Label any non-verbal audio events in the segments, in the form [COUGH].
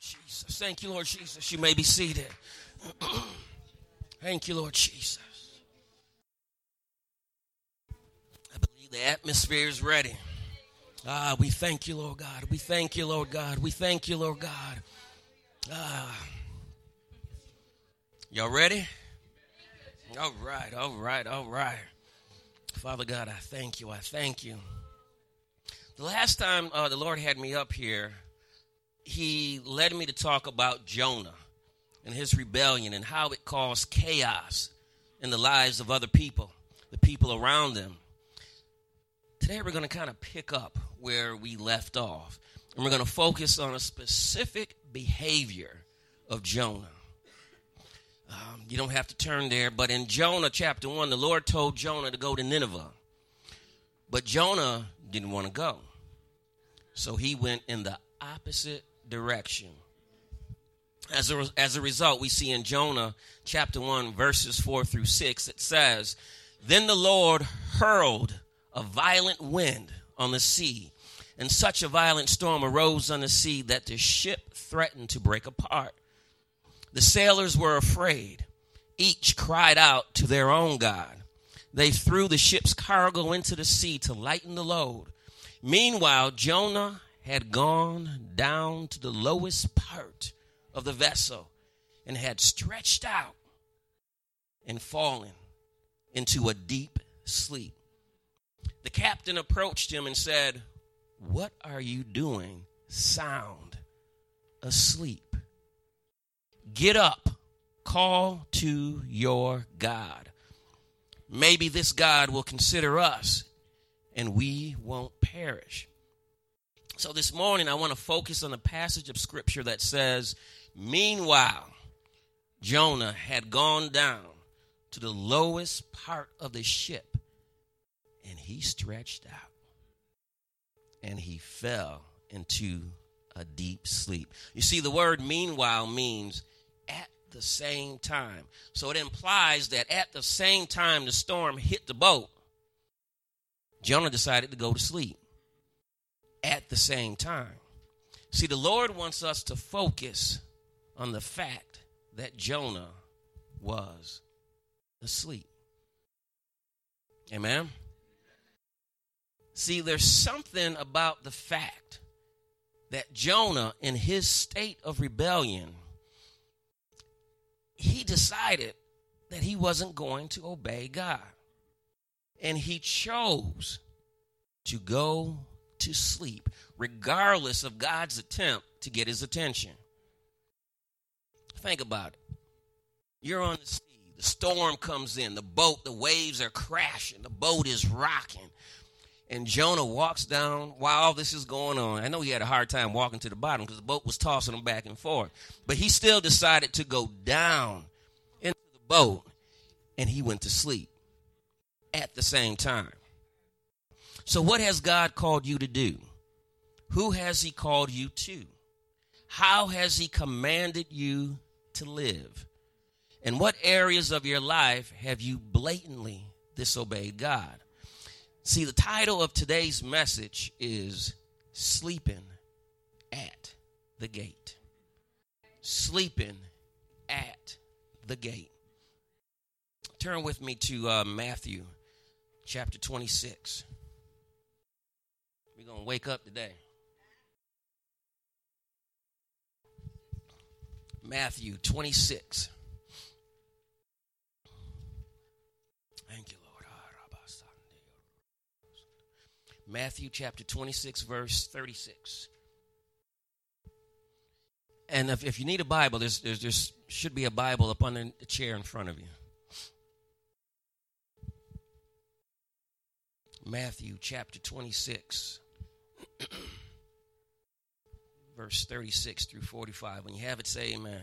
Jesus. Thank you, Lord Jesus. You may be seated. [CLEARS THROAT] Thank you, Lord Jesus. I believe the atmosphere is ready. Ah, we thank you, Lord God. We thank you, Lord God. We thank you, Lord God. Ah. Y'all ready? All right, all right, all right. Father God, I thank you. I thank you. The last time uh, the Lord had me up here, He led me to talk about Jonah and his rebellion and how it caused chaos in the lives of other people, the people around them. Today, we're going to kind of pick up where we left off, and we're going to focus on a specific behavior of Jonah. Um, you don't have to turn there, but in Jonah chapter 1, the Lord told Jonah to go to Nineveh. But Jonah didn't want to go. So he went in the opposite direction. As a, as a result, we see in Jonah chapter 1, verses 4 through 6, it says, Then the Lord hurled a violent wind on the sea, and such a violent storm arose on the sea that the ship threatened to break apart. The sailors were afraid. Each cried out to their own God. They threw the ship's cargo into the sea to lighten the load. Meanwhile, Jonah had gone down to the lowest part of the vessel and had stretched out and fallen into a deep sleep. The captain approached him and said, What are you doing sound asleep? Get up, call to your God. Maybe this God will consider us and we won't perish. So this morning, I want to focus on a passage of scripture that says, Meanwhile, Jonah had gone down to the lowest part of the ship and he stretched out and he fell into a deep sleep. You see, the word meanwhile means at the same time. So it implies that at the same time the storm hit the boat, Jonah decided to go to sleep at the same time. See, the Lord wants us to focus on the fact that Jonah was asleep. Amen. See, there's something about the fact that Jonah, in his state of rebellion, he decided that he wasn't going to obey God. And he chose to go to sleep, regardless of God's attempt to get his attention. Think about it. You're on the sea, the storm comes in, the boat, the waves are crashing, the boat is rocking. And Jonah walks down while all this is going on. I know he had a hard time walking to the bottom because the boat was tossing him back and forth. But he still decided to go down into the boat and he went to sleep at the same time. So, what has God called you to do? Who has He called you to? How has He commanded you to live? And what areas of your life have you blatantly disobeyed God? See, the title of today's message is Sleeping at the Gate. Sleeping at the Gate. Turn with me to uh, Matthew chapter 26. To wake up today. Matthew 26. Thank you, Lord. Ah, Matthew chapter 26, verse 36. And if, if you need a Bible, there's, there's, there should be a Bible up on the chair in front of you. Matthew chapter 26, verse 36 through 45. When you have it, say amen.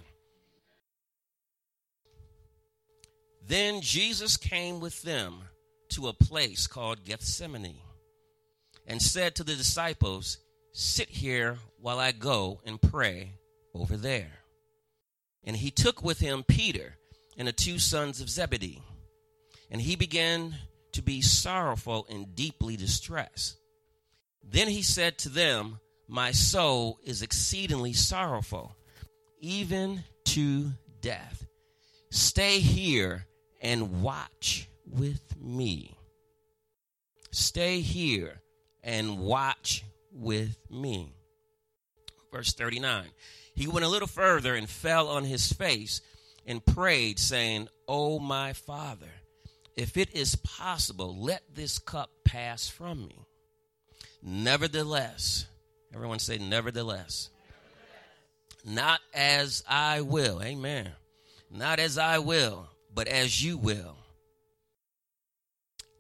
Then Jesus came with them to a place called Gethsemane and said to the disciples, Sit here while I go and pray over there. And he took with him Peter and the two sons of Zebedee. And he began to be sorrowful and deeply distressed. Then he said to them, My soul is exceedingly sorrowful even to death. Stay here and watch with me. Stay here and watch with me. Verse 39. He went a little further and fell on his face and prayed, saying, O my Father, if it is possible, let this cup pass from me. Nevertheless, everyone say, nevertheless. Not as I will. Amen. Not as I will, but as you will.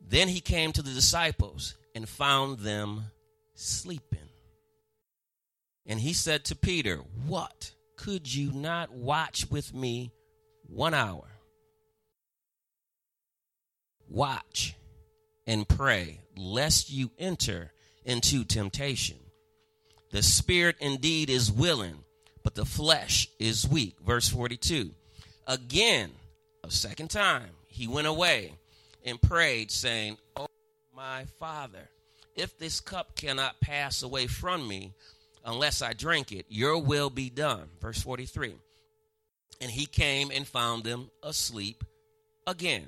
Then he came to the disciples and found them sleeping. And he said to Peter, What? Could you not watch with me one hour? Watch and pray, lest you enter into temptation. The spirit indeed is willing, but the flesh is weak. Verse 42. Again, a second time, he went away and prayed, saying, Oh, my Father, if this cup cannot pass away from me unless I drink it, your will be done. Verse 43. And he came and found them asleep again,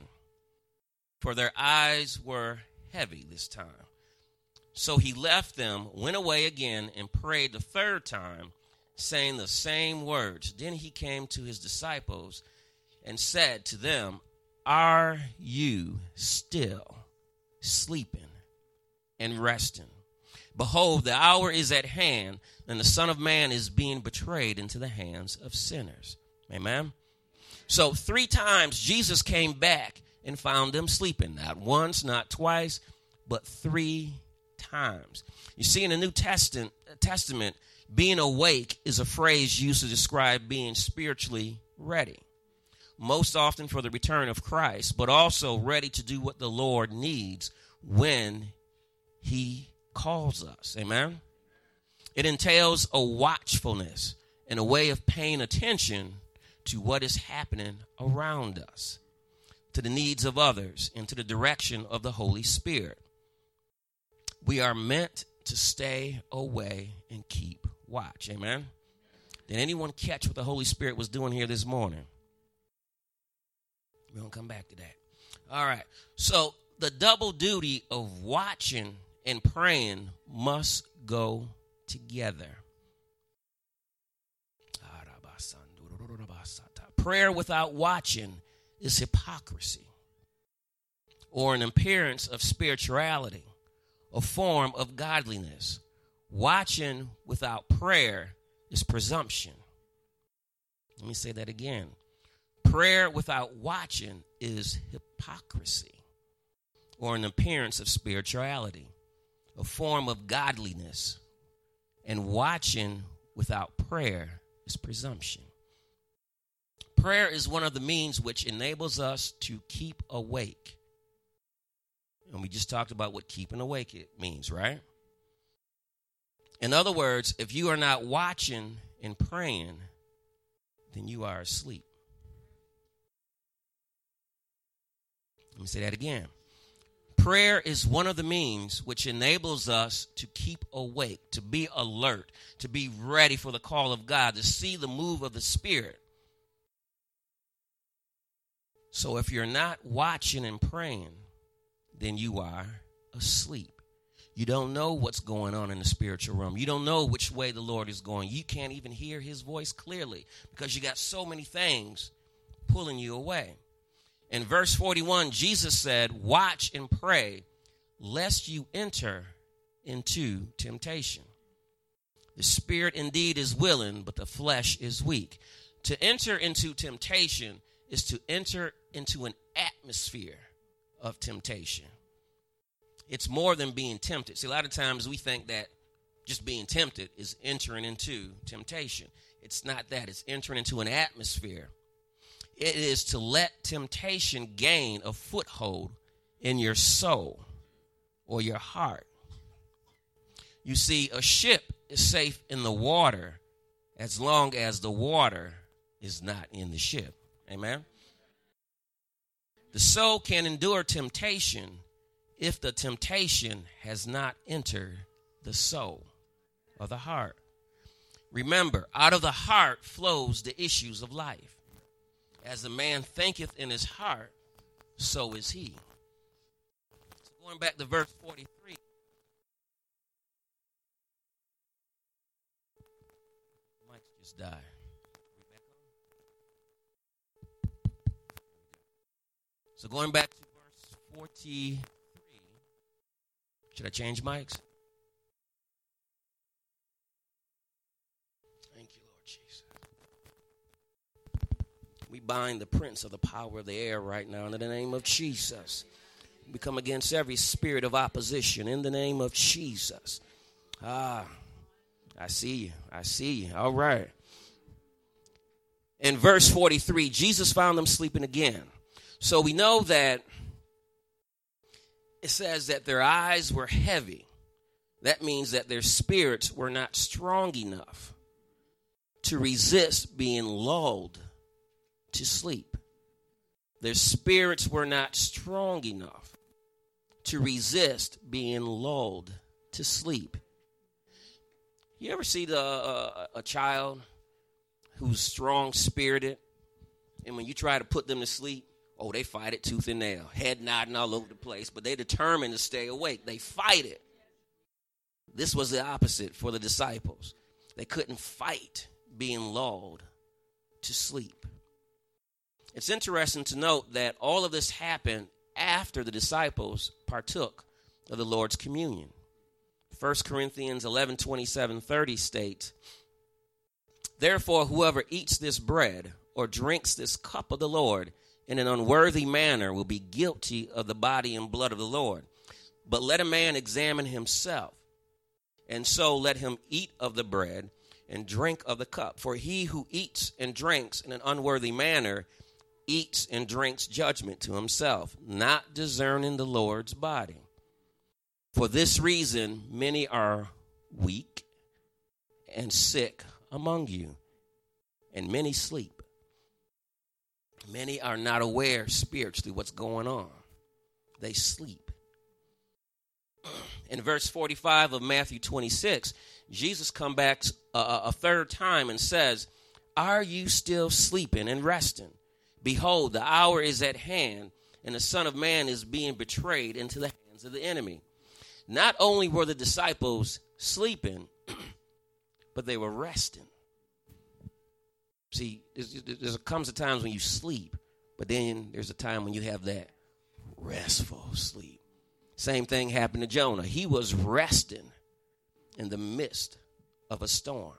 for their eyes were heavy this time. So he left them, went away again, and prayed the third time, saying the same words. Then he came to his disciples and said to them, Are you still sleeping and resting? Behold, the hour is at hand, and the Son of Man is being betrayed into the hands of sinners. Amen. So, three times Jesus came back and found them sleeping. Not once, not twice, but three times. You see, in the New Testament, Testament, being awake is a phrase used to describe being spiritually ready. Most often for the return of Christ, but also ready to do what the Lord needs when He calls us. Amen? It entails a watchfulness and a way of paying attention to what is happening around us, to the needs of others, and to the direction of the Holy Spirit. We are meant to stay away and keep watch. Amen. Did anyone catch what the Holy Spirit was doing here this morning? We're going to come back to that. All right. So, the double duty of watching and praying must go together. Prayer without watching is hypocrisy or an appearance of spirituality a form of godliness. Watching without prayer is presumption. Let me say that again. Prayer without watching is hypocrisy or an appearance of spirituality, a form of godliness. And watching without prayer is presumption. Prayer is one of the means which enables us to keep awake and we just talked about what keeping awake it means, right? In other words, if you are not watching and praying, then you are asleep. Let me say that again. Prayer is one of the means which enables us to keep awake, to be alert, to be ready for the call of God, to see the move of the Spirit. So if you're not watching and praying, then you are asleep. You don't know what's going on in the spiritual realm. You don't know which way the Lord is going. You can't even hear his voice clearly because you got so many things pulling you away. In verse 41, Jesus said, Watch and pray, lest you enter into temptation. The spirit indeed is willing, but the flesh is weak. To enter into temptation is to enter into an atmosphere of temptation. It's more than being tempted. See, a lot of times we think that just being tempted is entering into temptation. It's not that, it's entering into an atmosphere. It is to let temptation gain a foothold in your soul or your heart. You see, a ship is safe in the water as long as the water is not in the ship. Amen? The soul can endure temptation if the temptation has not entered the soul or the heart. Remember, out of the heart flows the issues of life. As a man thinketh in his heart, so is he. So going back to verse 43. Mic just died. So going back to verse 43. Should I change mics? Thank you, Lord Jesus. We bind the prince of the power of the air right now in the name of Jesus. We come against every spirit of opposition in the name of Jesus. Ah, I see you. I see you. All right. In verse 43, Jesus found them sleeping again. So we know that it says that their eyes were heavy. That means that their spirits were not strong enough to resist being lulled to sleep. Their spirits were not strong enough to resist being lulled to sleep. You ever see the, uh, a child who's strong spirited, and when you try to put them to sleep, Oh, they fight it tooth and nail, head nodding all over the place, but they determined to stay awake. They fight it. This was the opposite for the disciples. They couldn't fight being lulled to sleep. It's interesting to note that all of this happened after the disciples partook of the Lord's communion. 1 Corinthians 11 27 30 states, Therefore, whoever eats this bread or drinks this cup of the Lord in an unworthy manner will be guilty of the body and blood of the Lord. But let a man examine himself, and so let him eat of the bread and drink of the cup. For he who eats and drinks in an unworthy manner eats and drinks judgment to himself, not discerning the Lord's body. For this reason, many are weak and sick among you, and many sleep. Many are not aware spiritually what's going on. They sleep. In verse 45 of Matthew 26, Jesus comes back a, a third time and says, Are you still sleeping and resting? Behold, the hour is at hand, and the Son of Man is being betrayed into the hands of the enemy. Not only were the disciples sleeping, [CLEARS THROAT] but they were resting. See, there comes a times when you sleep, but then there's a time when you have that restful sleep. Same thing happened to Jonah. He was resting in the midst of a storm.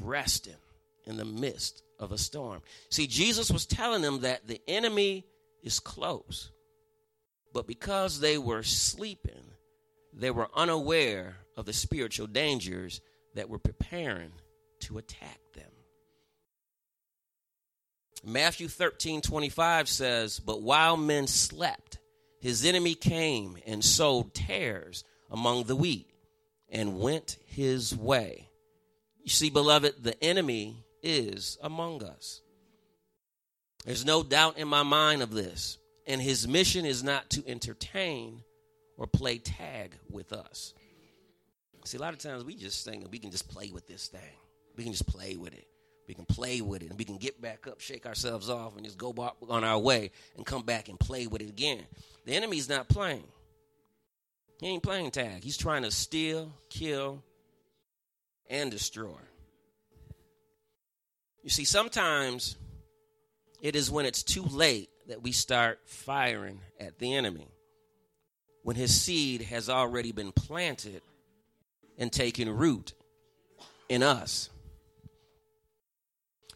Resting in the midst of a storm. See, Jesus was telling them that the enemy is close. But because they were sleeping, they were unaware of the spiritual dangers that were preparing to attack them. Matthew 13 25 says, But while men slept, his enemy came and sowed tares among the wheat and went his way. You see, beloved, the enemy is among us. There's no doubt in my mind of this. And his mission is not to entertain or play tag with us. See, a lot of times we just think we can just play with this thing. We can just play with it. We can play with it and we can get back up, shake ourselves off, and just go on our way and come back and play with it again. The enemy's not playing. He ain't playing tag. He's trying to steal, kill, and destroy. You see, sometimes it is when it's too late that we start firing at the enemy. When his seed has already been planted and taken root in us.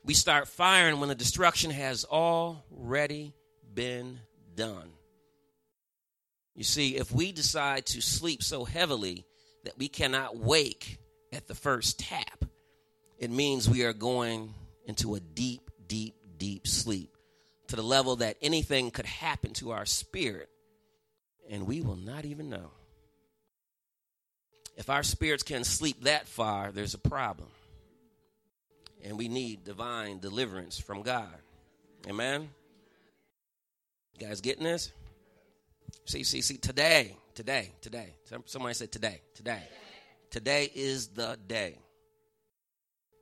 We start firing when the destruction has already been done. You see, if we decide to sleep so heavily that we cannot wake at the first tap, it means we are going into a deep, deep, deep sleep to the level that anything could happen to our spirit and we will not even know. If our spirits can sleep that far, there's a problem and we need divine deliverance from God. Amen. You guys getting this? See, see, see, today, today, today. Somebody said today, today. Today is the day.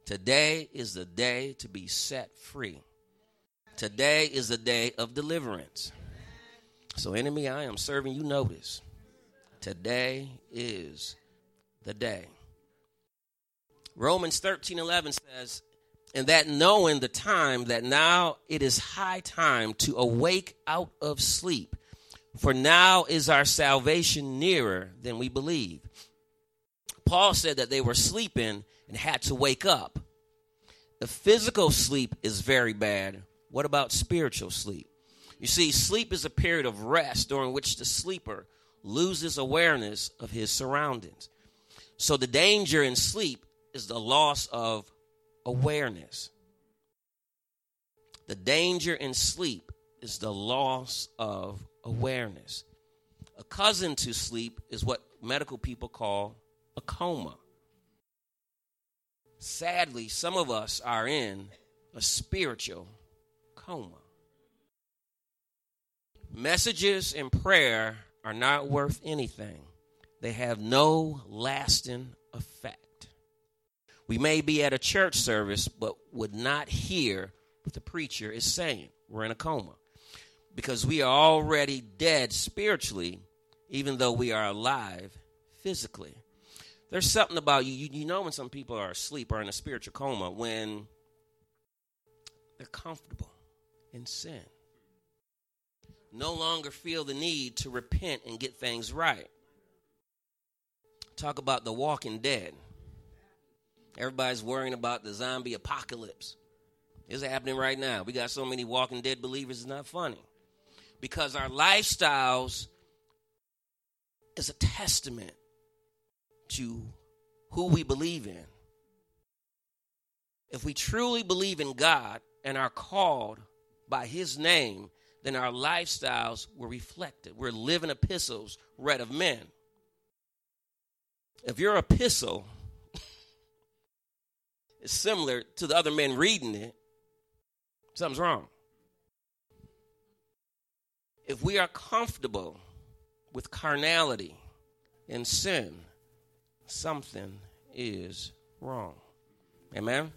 Today is the day to be set free. Today is the day of deliverance. So, enemy, I am serving you notice. Today is the day. Romans 13 11 says, And that knowing the time, that now it is high time to awake out of sleep, for now is our salvation nearer than we believe. Paul said that they were sleeping and had to wake up. The physical sleep is very bad. What about spiritual sleep? You see, sleep is a period of rest during which the sleeper loses awareness of his surroundings. So the danger in sleep is the loss of awareness. The danger in sleep is the loss of awareness. A cousin to sleep is what medical people call a coma. Sadly, some of us are in a spiritual coma. Messages and prayer are not worth anything, they have no lasting effect. We may be at a church service, but would not hear what the preacher is saying. We're in a coma because we are already dead spiritually, even though we are alive physically. There's something about you, you, you know, when some people are asleep or in a spiritual coma, when they're comfortable in sin no longer feel the need to repent and get things right. Talk about the walking dead. Everybody's worrying about the zombie apocalypse. It's happening right now. We got so many walking dead believers, it's not funny. Because our lifestyles is a testament to who we believe in. If we truly believe in God and are called by His name, then our lifestyles were reflected. We're living epistles read of men. If your epistle is similar to the other men reading it, something's wrong. If we are comfortable with carnality and sin, something is wrong. Amen?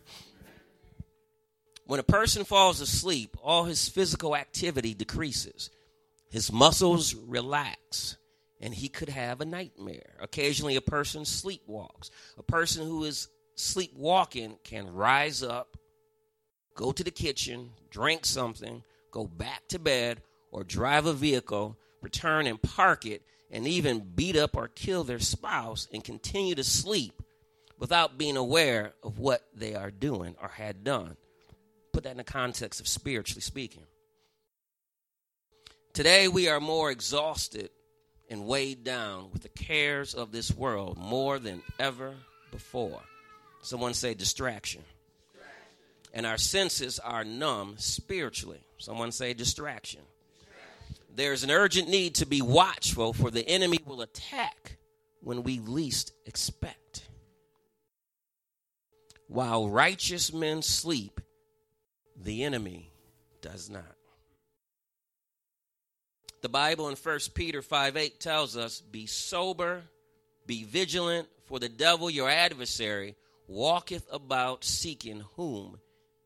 When a person falls asleep, all his physical activity decreases. His muscles relax, and he could have a nightmare. Occasionally, a person sleepwalks. A person who is sleepwalking can rise up, go to the kitchen, drink something, go back to bed, or drive a vehicle, return and park it, and even beat up or kill their spouse and continue to sleep without being aware of what they are doing or had done put that in the context of spiritually speaking. Today, we are more exhausted and weighed down with the cares of this world more than ever before. Someone say distraction. distraction. And our senses are numb spiritually. Someone say distraction. distraction. There's an urgent need to be watchful, for the enemy will attack when we least expect. While righteous men sleep, the enemy does not. The Bible in 1 Peter 5 8 tells us, Be sober, be vigilant, for the devil, your adversary, walketh about seeking whom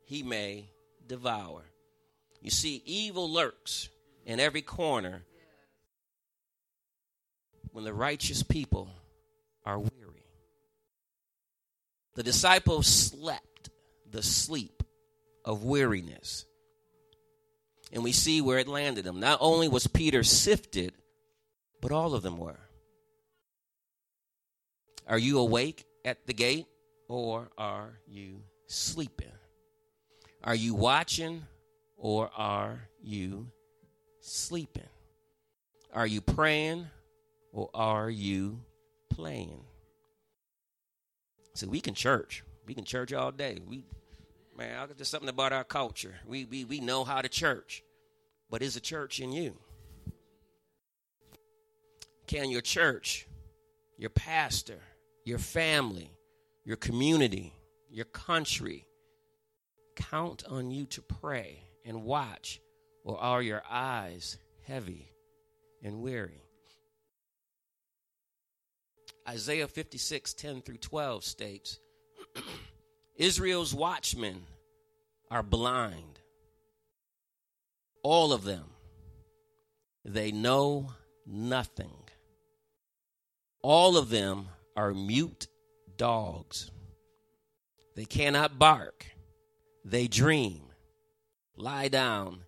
he may devour. You see, evil lurks in every corner when the righteous people are weary. The disciples slept the sleep of weariness. And we see where it landed them. Not only was Peter sifted, but all of them were. Are you awake at the gate or are you sleeping? Are you watching or are you sleeping? Are you praying or are you playing? See, we can church. We can church all day. We Man, I there's something about our culture. We, we, we know how to church, but is a church in you? Can your church, your pastor, your family, your community, your country count on you to pray and watch, or are your eyes heavy and weary? Isaiah 56, 10 through 12 states, [CLEARS THROAT] Israel's watchmen are blind. All of them. They know nothing. All of them are mute dogs. They cannot bark. They dream, lie down,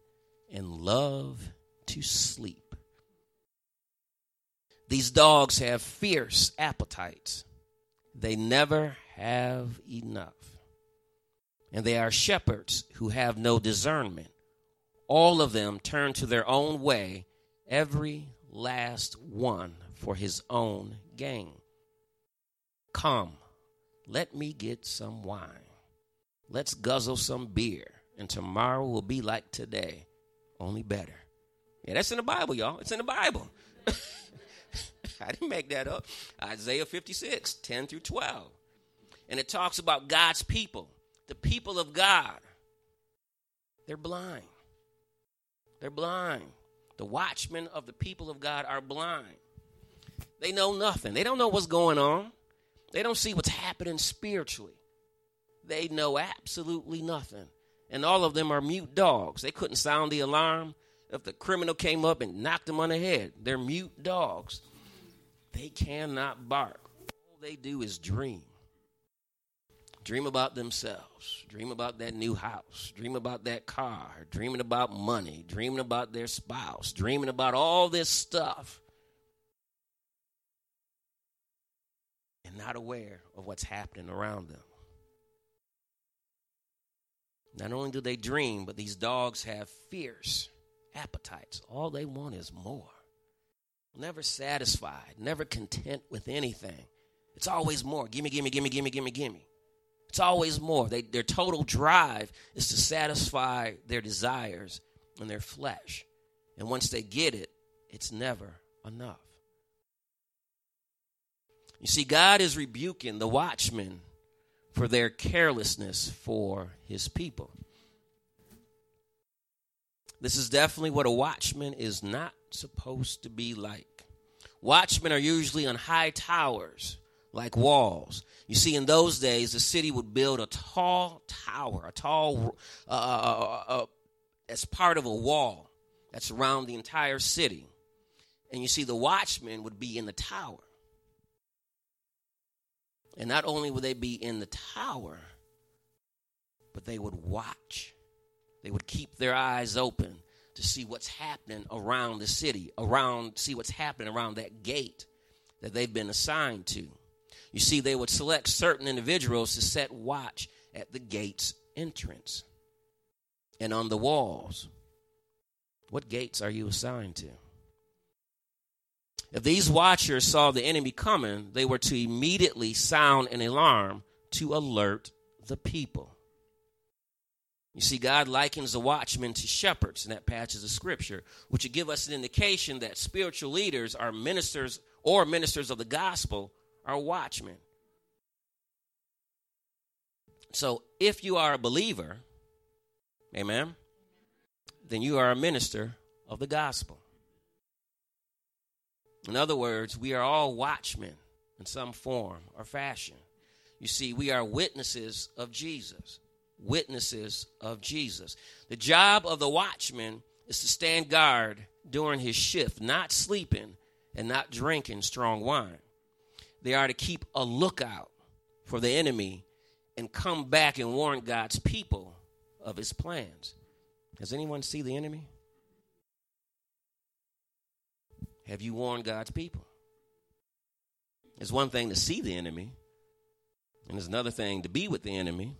and love to sleep. These dogs have fierce appetites. They never have enough. And they are shepherds who have no discernment. All of them turn to their own way, every last one for his own gain. Come, let me get some wine. Let's guzzle some beer, and tomorrow will be like today, only better. Yeah, that's in the Bible, y'all. It's in the Bible. [LAUGHS] I didn't make that up. Isaiah 56, 10 through 12. And it talks about God's people, the people of God. They're blind. They're blind. The watchmen of the people of God are blind. They know nothing. They don't know what's going on. They don't see what's happening spiritually. They know absolutely nothing. And all of them are mute dogs. They couldn't sound the alarm if the criminal came up and knocked them on the head. They're mute dogs. They cannot bark. All they do is dream. Dream about themselves. Dream about that new house. Dream about that car. Dreaming about money. Dreaming about their spouse. Dreaming about all this stuff. And not aware of what's happening around them. Not only do they dream, but these dogs have fierce appetites. All they want is more. Never satisfied, never content with anything. It's always more. Gimme, gimme, gimme, gimme, gimme, gimme. It's always more. They, their total drive is to satisfy their desires and their flesh. And once they get it, it's never enough. You see, God is rebuking the watchmen for their carelessness for his people. This is definitely what a watchman is not supposed to be like. Watchmen are usually on high towers, like walls. You see, in those days, the city would build a tall tower, a tall, uh, uh, uh, as part of a wall that's around the entire city. And you see, the watchmen would be in the tower. And not only would they be in the tower, but they would watch. They would keep their eyes open to see what's happening around the city, around see what's happening around that gate that they've been assigned to. You see, they would select certain individuals to set watch at the gate's entrance and on the walls. What gates are you assigned to? If these watchers saw the enemy coming, they were to immediately sound an alarm to alert the people. You see, God likens the watchmen to shepherds in that passage of scripture, which would give us an indication that spiritual leaders are ministers or ministers of the gospel are watchmen. So if you are a believer, amen, then you are a minister of the gospel. In other words, we are all watchmen in some form or fashion. You see, we are witnesses of Jesus witnesses of Jesus. The job of the watchman is to stand guard during his shift, not sleeping and not drinking strong wine. They are to keep a lookout for the enemy and come back and warn God's people of his plans. Does anyone see the enemy? Have you warned God's people? It's one thing to see the enemy, and it's another thing to be with the enemy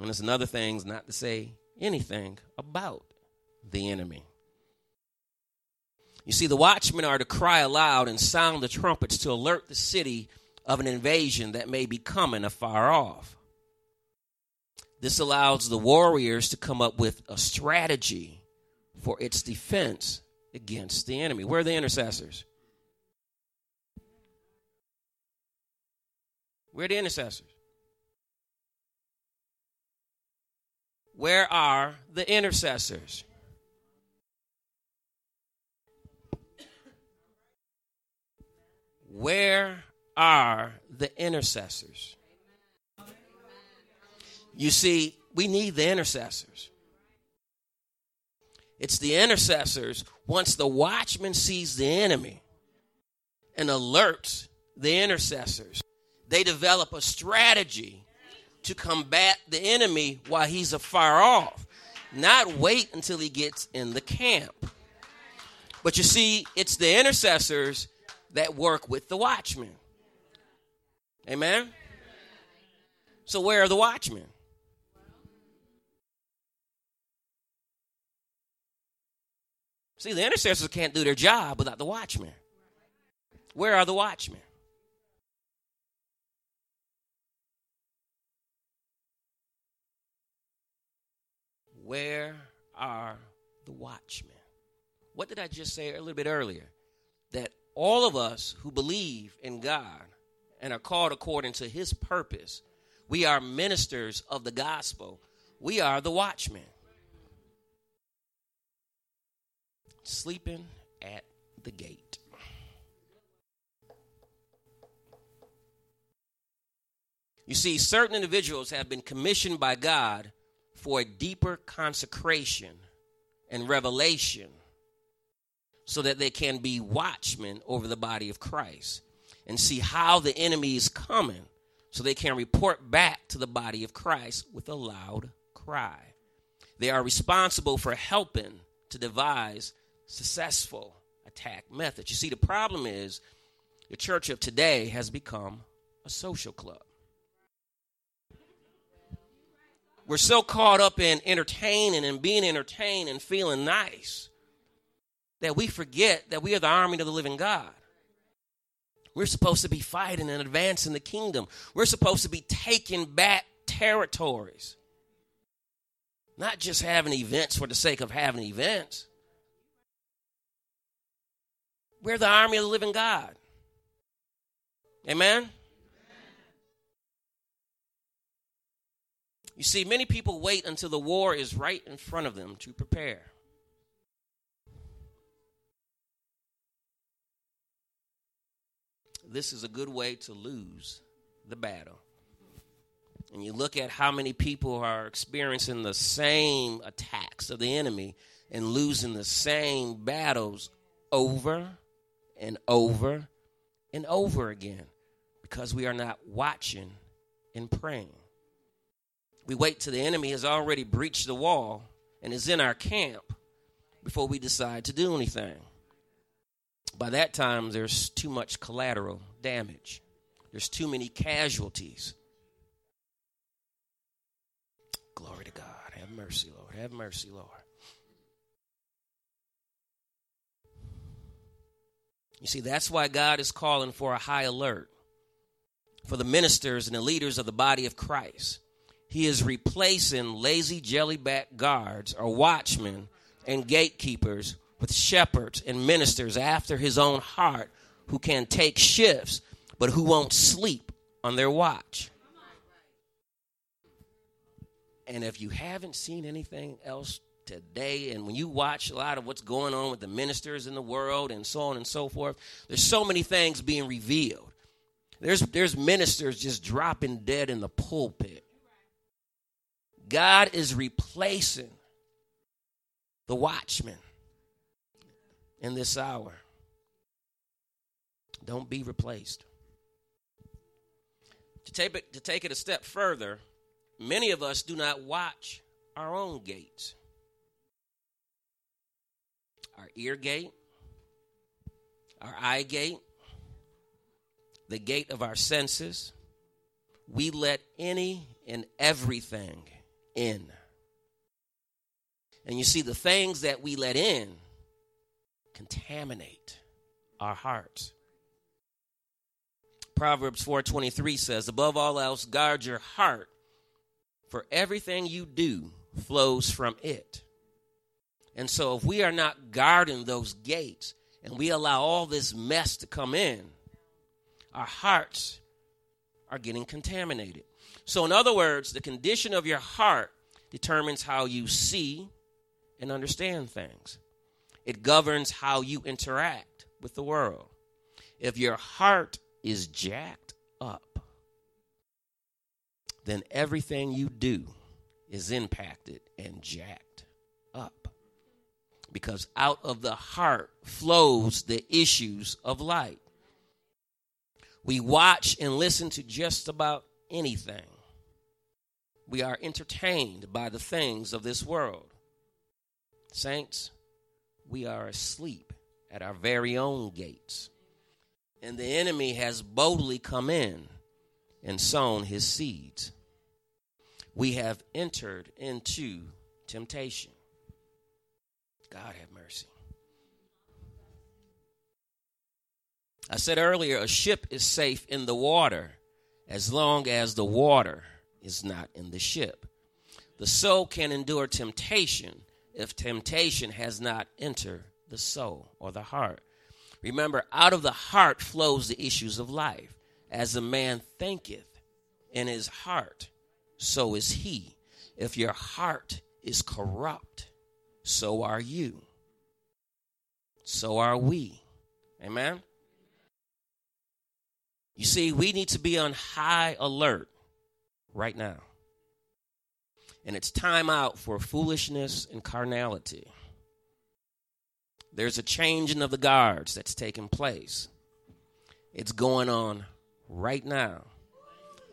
and it's another thing not to say anything about the enemy. You see, the watchmen are to cry aloud and sound the trumpets to alert the city of an invasion that may be coming afar off. This allows the warriors to come up with a strategy for its defense against the enemy. Where are the intercessors? Where are the intercessors? Where are the intercessors? Where are the intercessors? You see, we need the intercessors. It's the intercessors, once the watchman sees the enemy and alerts the intercessors, they develop a strategy to combat the enemy while he's afar off, not wait until he gets in the camp. But you see, it's the intercessors that work with the watchmen. Amen? So, where are the watchmen? See, the intercessors can't do their job without the watchmen. Where are the watchmen? Where are the watchmen? What did I just say a little bit earlier? That all of us who believe in God and are called according to his purpose, we are ministers of the gospel. We are the watchmen. Sleeping at the gate. You see, certain individuals have been commissioned by God for a deeper consecration and revelation so that they can be watchmen over the body of Christ and see how the enemy is coming so they can report back to the body of Christ with a loud cry. They are responsible for helping to devise successful attack methods. You see, the problem is the church of today has become a social club. we're so caught up in entertaining and being entertained and feeling nice that we forget that we are the army of the living God. We're supposed to be fighting and advancing the kingdom. We're supposed to be taking back territories. Not just having events for the sake of having events. We're the army of the living God. Amen? You see, many people wait until the war is right in front of them to prepare. This is a good way to lose the battle. And you look at how many people are experiencing the same attacks of the enemy and losing the same battles over and over and over again because we are not watching and praying. We wait till the enemy has already breached the wall and is in our camp before we decide to do anything. By that time, there's too much collateral damage, there's too many casualties. Glory to God. Have mercy, Lord. Have mercy, Lord. You see, that's why God is calling for a high alert for the ministers and the leaders of the body of Christ he is replacing lazy jellyback guards or watchmen and gatekeepers with shepherds and ministers after his own heart who can take shifts but who won't sleep on their watch. And if you haven't seen anything else today, and when you watch a lot of what's going on with the ministers in the world and so on and so forth, there's so many things being revealed. There's, there's ministers just dropping dead in the pulpit. God is replacing the watchman in this hour. Don't be replaced. To take, it, to take it a step further, many of us do not watch our own gates. Our ear gate, our eye gate, the gate of our senses. We let any and everything in. And you see, the things that we let in contaminate our hearts. Proverbs 4:23 says, "Above all else, guard your heart, for everything you do flows from it." And so if we are not guarding those gates and we allow all this mess to come in, our hearts are getting contaminated. So, in other words, the condition of your heart determines how you see and understand things, it governs how you interact with the world. If your heart is jacked up, then everything you do is impacted and jacked. Because out of the heart flows the issues of light. We watch and listen to just about anything. We are entertained by the things of this world. Saints, we are asleep at our very own gates. And the enemy has boldly come in and sown his seeds. We have entered into temptation. God have mercy. I said earlier, a ship is safe in the water as long as the water is not in the ship. The soul can endure temptation if temptation has not entered the soul or the heart. Remember, out of the heart flows the issues of life. As a man thinketh in his heart, so is he. If your heart is corrupt, so are you. So are we. Amen? You see, we need to be on high alert right now. And it's time out for foolishness and carnality. There's a changing of the guards that's taking place. It's going on right now.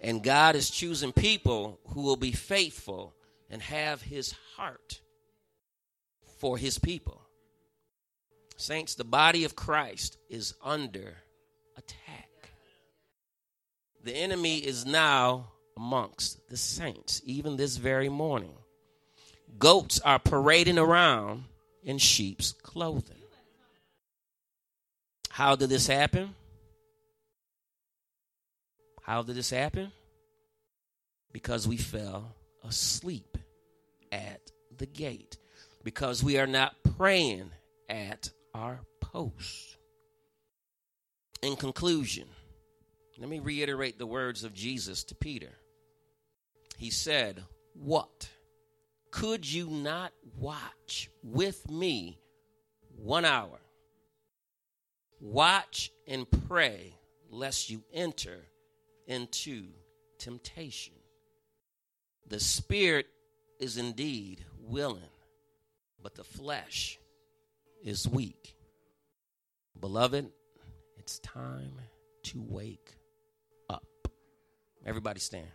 And God is choosing people who will be faithful and have his heart for his people. Saints, the body of Christ is under attack. The enemy is now amongst the saints, even this very morning. Goats are parading around in sheep's clothing. How did this happen? How did this happen? Because we fell asleep at the gate. Because we are not praying at our post. In conclusion, let me reiterate the words of Jesus to Peter. He said, What? Could you not watch with me one hour? Watch and pray lest you enter into temptation. The spirit is indeed willing, but the flesh is weak. Beloved, it's time to wake up. Everybody stand.